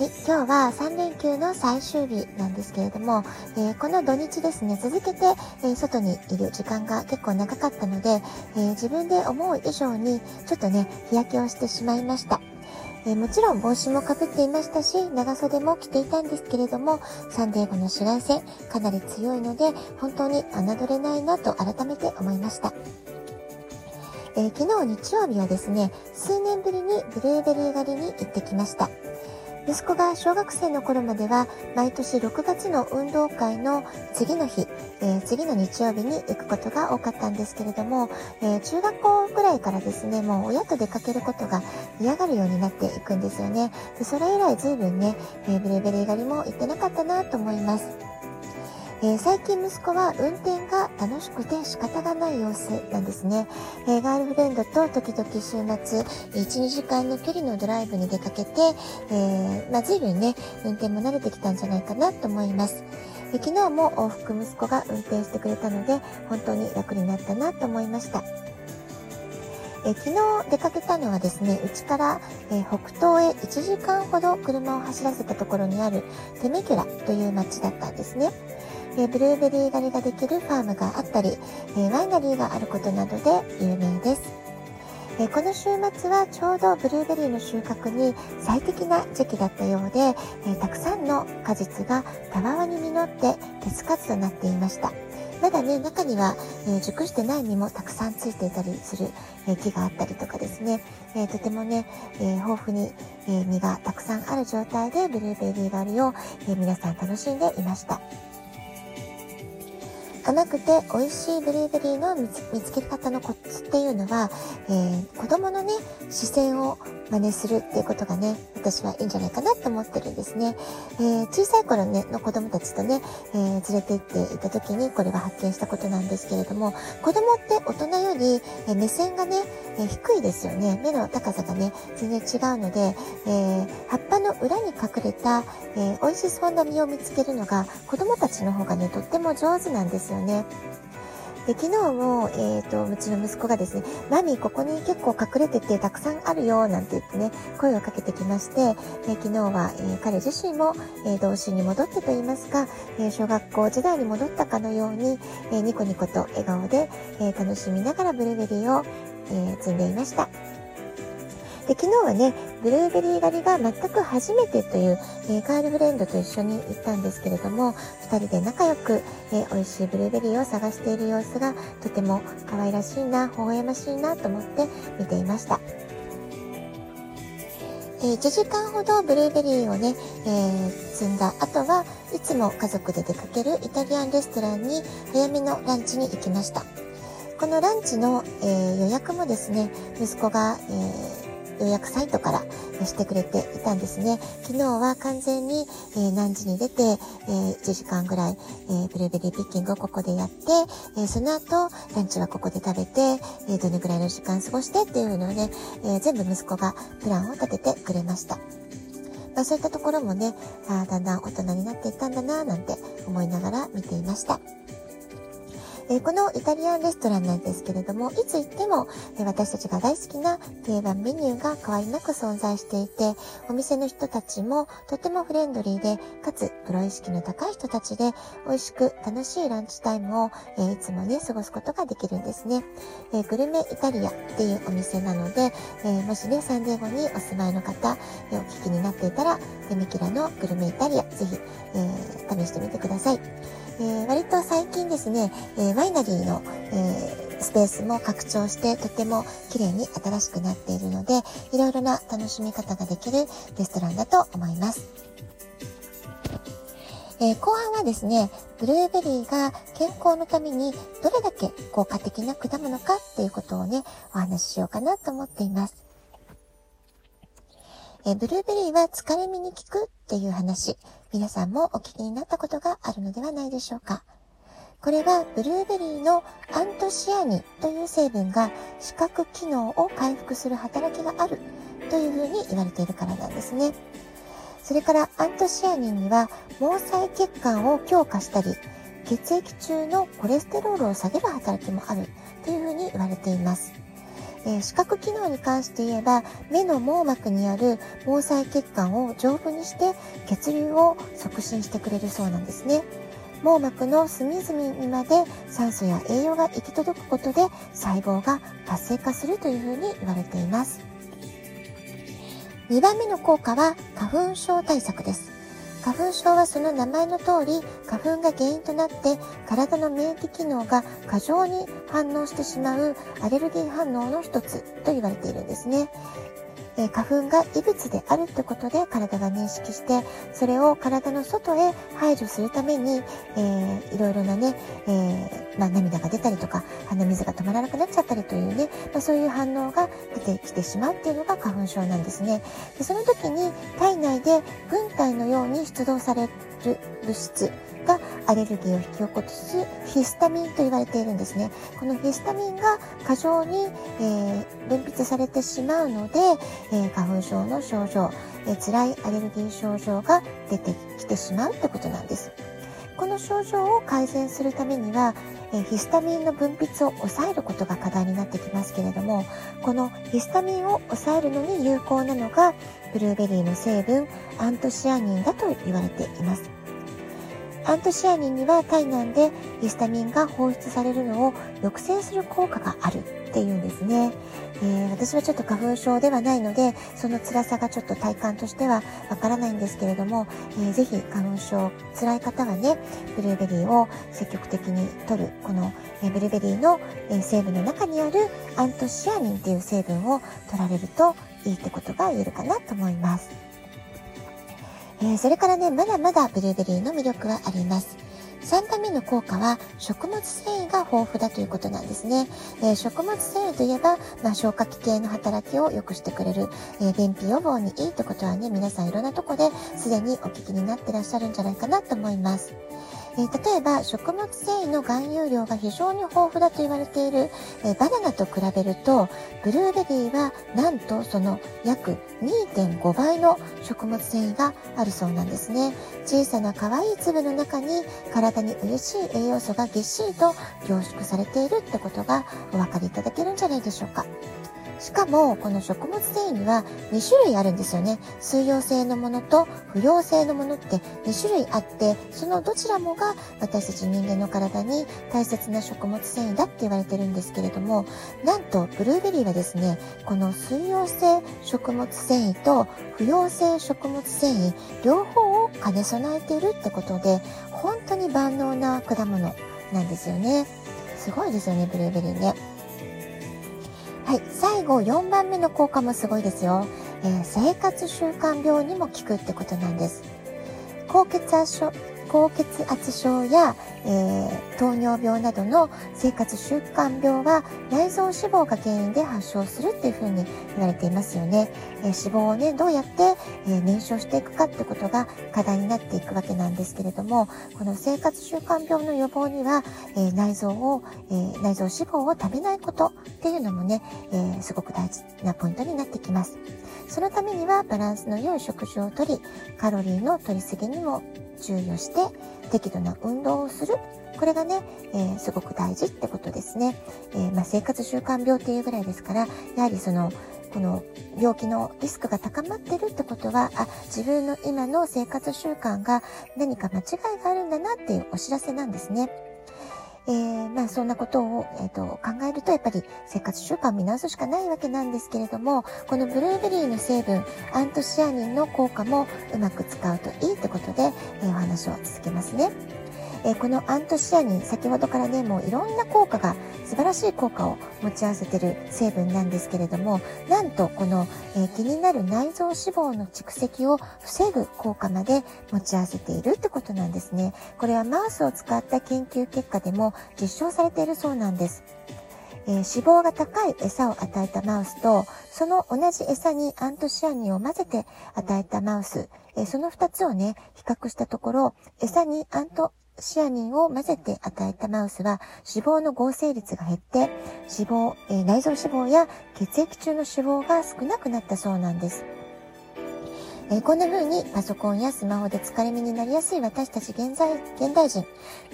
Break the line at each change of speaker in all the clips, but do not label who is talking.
今日は3連休の最終日なんですけれども、えー、この土日ですね、続けて、えー、外にいる時間が結構長かったので、えー、自分で思う以上にちょっとね、日焼けをしてしまいました。えもちろん帽子もかぶっていましたし、長袖も着ていたんですけれども、サンデーゴの紫外線かなり強いので、本当に侮れないなと改めて思いました。え、昨日日曜日はですね、数年ぶりにブルーベリー狩りに行ってきました。息子が小学生の頃までは毎年6月の運動会の次の日、えー、次の日曜日に行くことが多かったんですけれども、えー、中学校ぐらいからですね、もう親と出かけることが嫌がるようになっていくんですよね。でそれ以来随分ね、えー、ブルーベリー狩りも行ってなかったなと思います。えー、最近息子は運転が楽しくて仕方がない様子なんですね。えー、ガールフレンドと時々週末、1、2時間の距離のドライブに出かけて、えー、まあ、随分ね、運転も慣れてきたんじゃないかなと思います。え昨日も往復息子が運転してくれたので、本当に楽になったなと思いました。え昨日出かけたのはですね、うちから、え北東へ1時間ほど車を走らせたところにあるテメキュラという街だったんですね。えブルーベリー狩りができるファームがあったり、えワイナリーがあることなどで有名です。えこの週末はちょうどブルーベリーの収穫に最適な時期だったようで、えたくさんの果実がたわわに実って手つかずとなっていました。まだね、中には、え、熟してない実もたくさんついていたりする、え、木があったりとかですね、え、とてもね、え豊富に、え実がたくさんある状態でブルーベリー狩りを、え皆さん楽しんでいました。甘くて美味しいブルーベリーの見つけ方のコツっていうのは、えー、子供のね、視線を真似するっていうことがね、私はいいんじゃないかなと思ってるんですね。えー、小さい頃ね、の子供たちとね、えー、連れて行っていた時にこれが発見したことなんですけれども、子供って大人より、え目線がね、え低いですよね。目の高さがね、全然違うので、え葉っぱの裏に隠れた、え美味しそうな実を見つけるのが子供たちの方がね、とっても上手なんですよね。で、昨日も、え、ー、と、うちの息子がですね、マミーここに結構隠れててたくさんあるよ、なんて言ってね、声をかけてきまして、えー、昨日は、えー、彼自身も、えー、童心に戻ってと言いますか、え小学校時代に戻ったかのように、えニコニコと笑顔で、え楽しみながらブルーベリーを、え積んでいました。で、昨日はね、ブルーベリー狩りが全く初めてという、えー、ガールフレンドと一緒に行ったんですけれども、二人で仲良く、えー、美味しいブルーベリーを探している様子がとても可愛らしいな、微笑ましいなと思って見ていました。えー、1時間ほどブルーベリーをね、えー、積んだ後はいつも家族で出かけるイタリアンレストランに早めのランチに行きました。このランチの、えー、予約もですね、息子が、え予約サイトからしてくれていたんですね。昨日は完全に、え、何時に出て、えー、1時間ぐらい、え、ブルーベリーピッキングをここでやって、えその後、ランチはここで食べて、えどのぐらいの時間過ごしてっていうのをね、え全部息子がプランを立ててくれました。まあ、そういったところもね、あだんだん大人になっていったんだなぁなんて思いながら見ていました。え、このイタリアンレストランなんですけれども、いつ行っても、え、私たちが大好きな定番メニューが変わりなく存在していて、お店の人たちもとてもフレンドリーで、かつプロ意識の高い人たちで、美味しく楽しいランチタイムを、え、いつもね、過ごすことができるんですね。えグルメイタリアっていうお店なので、えもしね、サンデーゴにお住まいの方、えお聞きになっていたら、デミキラのグルメイタリア、ぜひ、え試してみてください。えー、割と近ですね、え、ワイナリーの、え、スペースも拡張してとても綺麗に新しくなっているので、いろいろな楽しみ方ができるレストランだと思います。えー、後半はですね、ブルーベリーが健康のためにどれだけ効果的な果物かっていうことをね、お話ししようかなと思っています。えブルーベリーは疲れ目に効くっていう話、皆さんもお聞きになったことがあるのではないでしょうか。これはブルーベリーのアントシアニンという成分が視覚機能を回復する働きがあるというふうに言われているからなんですね。それからアントシアニンには毛細血管を強化したり、血液中のコレステロールを下げる働きもあるというふうに言われています。えー、視覚機能に関して言えば目の網膜にある毛細血管を丈夫にして血流を促進してくれるそうなんですね。網膜の隅々にまで酸素や栄養が行き届くことで細胞が活性化するというふうに言われています。2番目の効果は花粉症対策です。花粉症はその名前の通り花粉が原因となって体の免疫機能が過剰に反応してしまうアレルギー反応の一つと言われているんですね。えー、花粉が異物であるってことで体が認識して、それを体の外へ排除するために、えー、いろいろなね、えー、まあ、涙が出たりとか、鼻水が止まらなくなっちゃったりというね、まあ、そういう反応が出てきてしまうっていうのが花粉症なんですね。でその時に体内で軍隊のように出動される物質、がアレルギーを引き起こすヒスタミンと言われているんですね。このヒスタミンが過剰に、えー、分泌されてしまうので、えー、花粉症の症状、えー、辛いアレルギー症状が出てきてしまうってことなんです。この症状を改善するためには、えヒスタミンの分泌を抑えることが課題になってきますけれども、このヒスタミンを抑えるのに有効なのが、ブルーベリーの成分、アントシアニンだと言われています。アントシアニンには体内でヒスタミンが放出されるのを抑制する効果があるっていうんですね。えー、私はちょっと花粉症ではないので、その辛さがちょっと体感としてはわからないんですけれども、えー、ぜひ花粉症辛い方はね、ブルーベリーを積極的に摂る、この、えー、ブルーベリーの、え成分の中にあるアントシアニンっていう成分を取られるといいってことが言えるかなと思います。えー、それからね、まだまだブルーベリーの魅力はあります。3段目の効果は食物繊維が豊富だということなんですね。えー、食物繊維といえば、まあ、消化器系の働きを良くしてくれる、えー、便秘予防にいいってことはね、皆さんいろんなとこですでにお聞きになってらっしゃるんじゃないかなと思います。えー、例えば食物繊維の含有量が非常に豊富だと言われている、えー、バナナと比べるとブルーベリーはなんとその約2.5倍の食物繊維があるそうなんですね小さな可愛い粒の中に体に嬉しい栄養素がぎっしりと凝縮されているってことがお分かりいただけるんじゃないでしょうか。しかも、この食物繊維には2種類あるんですよね。水溶性のものと不溶性のものって2種類あって、そのどちらもが私たち人間の体に大切な食物繊維だって言われてるんですけれども、なんとブルーベリーはですね、この水溶性食物繊維と不溶性食物繊維両方を兼ね備えているってことで、本当に万能な果物なんですよね。すごいですよね、ブルーベリーね。はい、最後4番目の効果もすごいですよ。えー、生活習慣病にも効くってことなんです。高血圧症高血圧症や、えー、糖尿病などの生活習慣病は内臓脂肪が原因で発症するっていうふうに言われていますよね。えー、脂肪をね、どうやって、え、燃焼していくかってことが課題になっていくわけなんですけれども、この生活習慣病の予防には、え内臓を、え内臓脂肪を食べないことっていうのもね、えすごく大事なポイントになってきます。そのためにはバランスの良い食事をとり、カロリーの取りすぎにも注意をして適度な運動をする。これがね、えー、すごく大事ってことですね。えー、まあ、生活習慣病っていうぐらいですから、やはりその、この病気のリスクが高まってるってことは、あ、自分の今の生活習慣が何か間違いがあるんだなっていうお知らせなんですね。えー、まあそんなことを、えーと、考えるとやっぱり生活習慣を見直すしかないわけなんですけれどもこのブルーベリーの成分アントシアニンの効果もうまく使うといいってことで、えー、お話を続けますね。え、このアントシアニン先ほどからねもういろんな効果が素晴らしい効果を持ち合わせている成分なんですけれどもなんとこの、え、気になる内臓脂肪の蓄積を防ぐ効果まで持ち合わせているってことなんですね。これはマウスを使った研究結果でも実証されているそうなんです。えー、脂肪が高い餌を与えたマウスと、その同じ餌にアントシアニンを混ぜて与えたマウス、え、その2つをね、比較したところ、餌にアントシアニンを混ぜて与えたマウスは脂肪の合成率が減って脂肪、えー、内臓脂肪や血液中の脂肪が少なくなったそうなんです。えー、こんな風にパソコンやスマホで疲れ目になりやすい私たち現在現代人、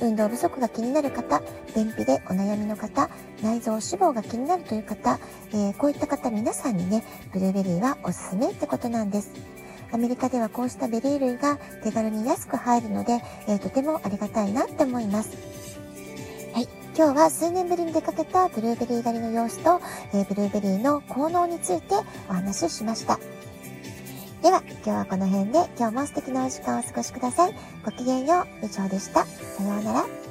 運動不足が気になる方、便秘でお悩みの方、内臓脂肪が気になるという方、えー、こういった方皆さんにね、ブルーベリーはおすすめってことなんです。アメリカではこうしたベリー類が手軽に安く入るので、えー、とてもありがたいなって思います。はい。今日は数年ぶりに出かけたブルーベリー狩りの様子と、えー、ブルーベリーの効能についてお話ししました。では、今日はこの辺で今日も素敵なお時間をお過ごしください。ごきげんよう、以上でした。さようなら。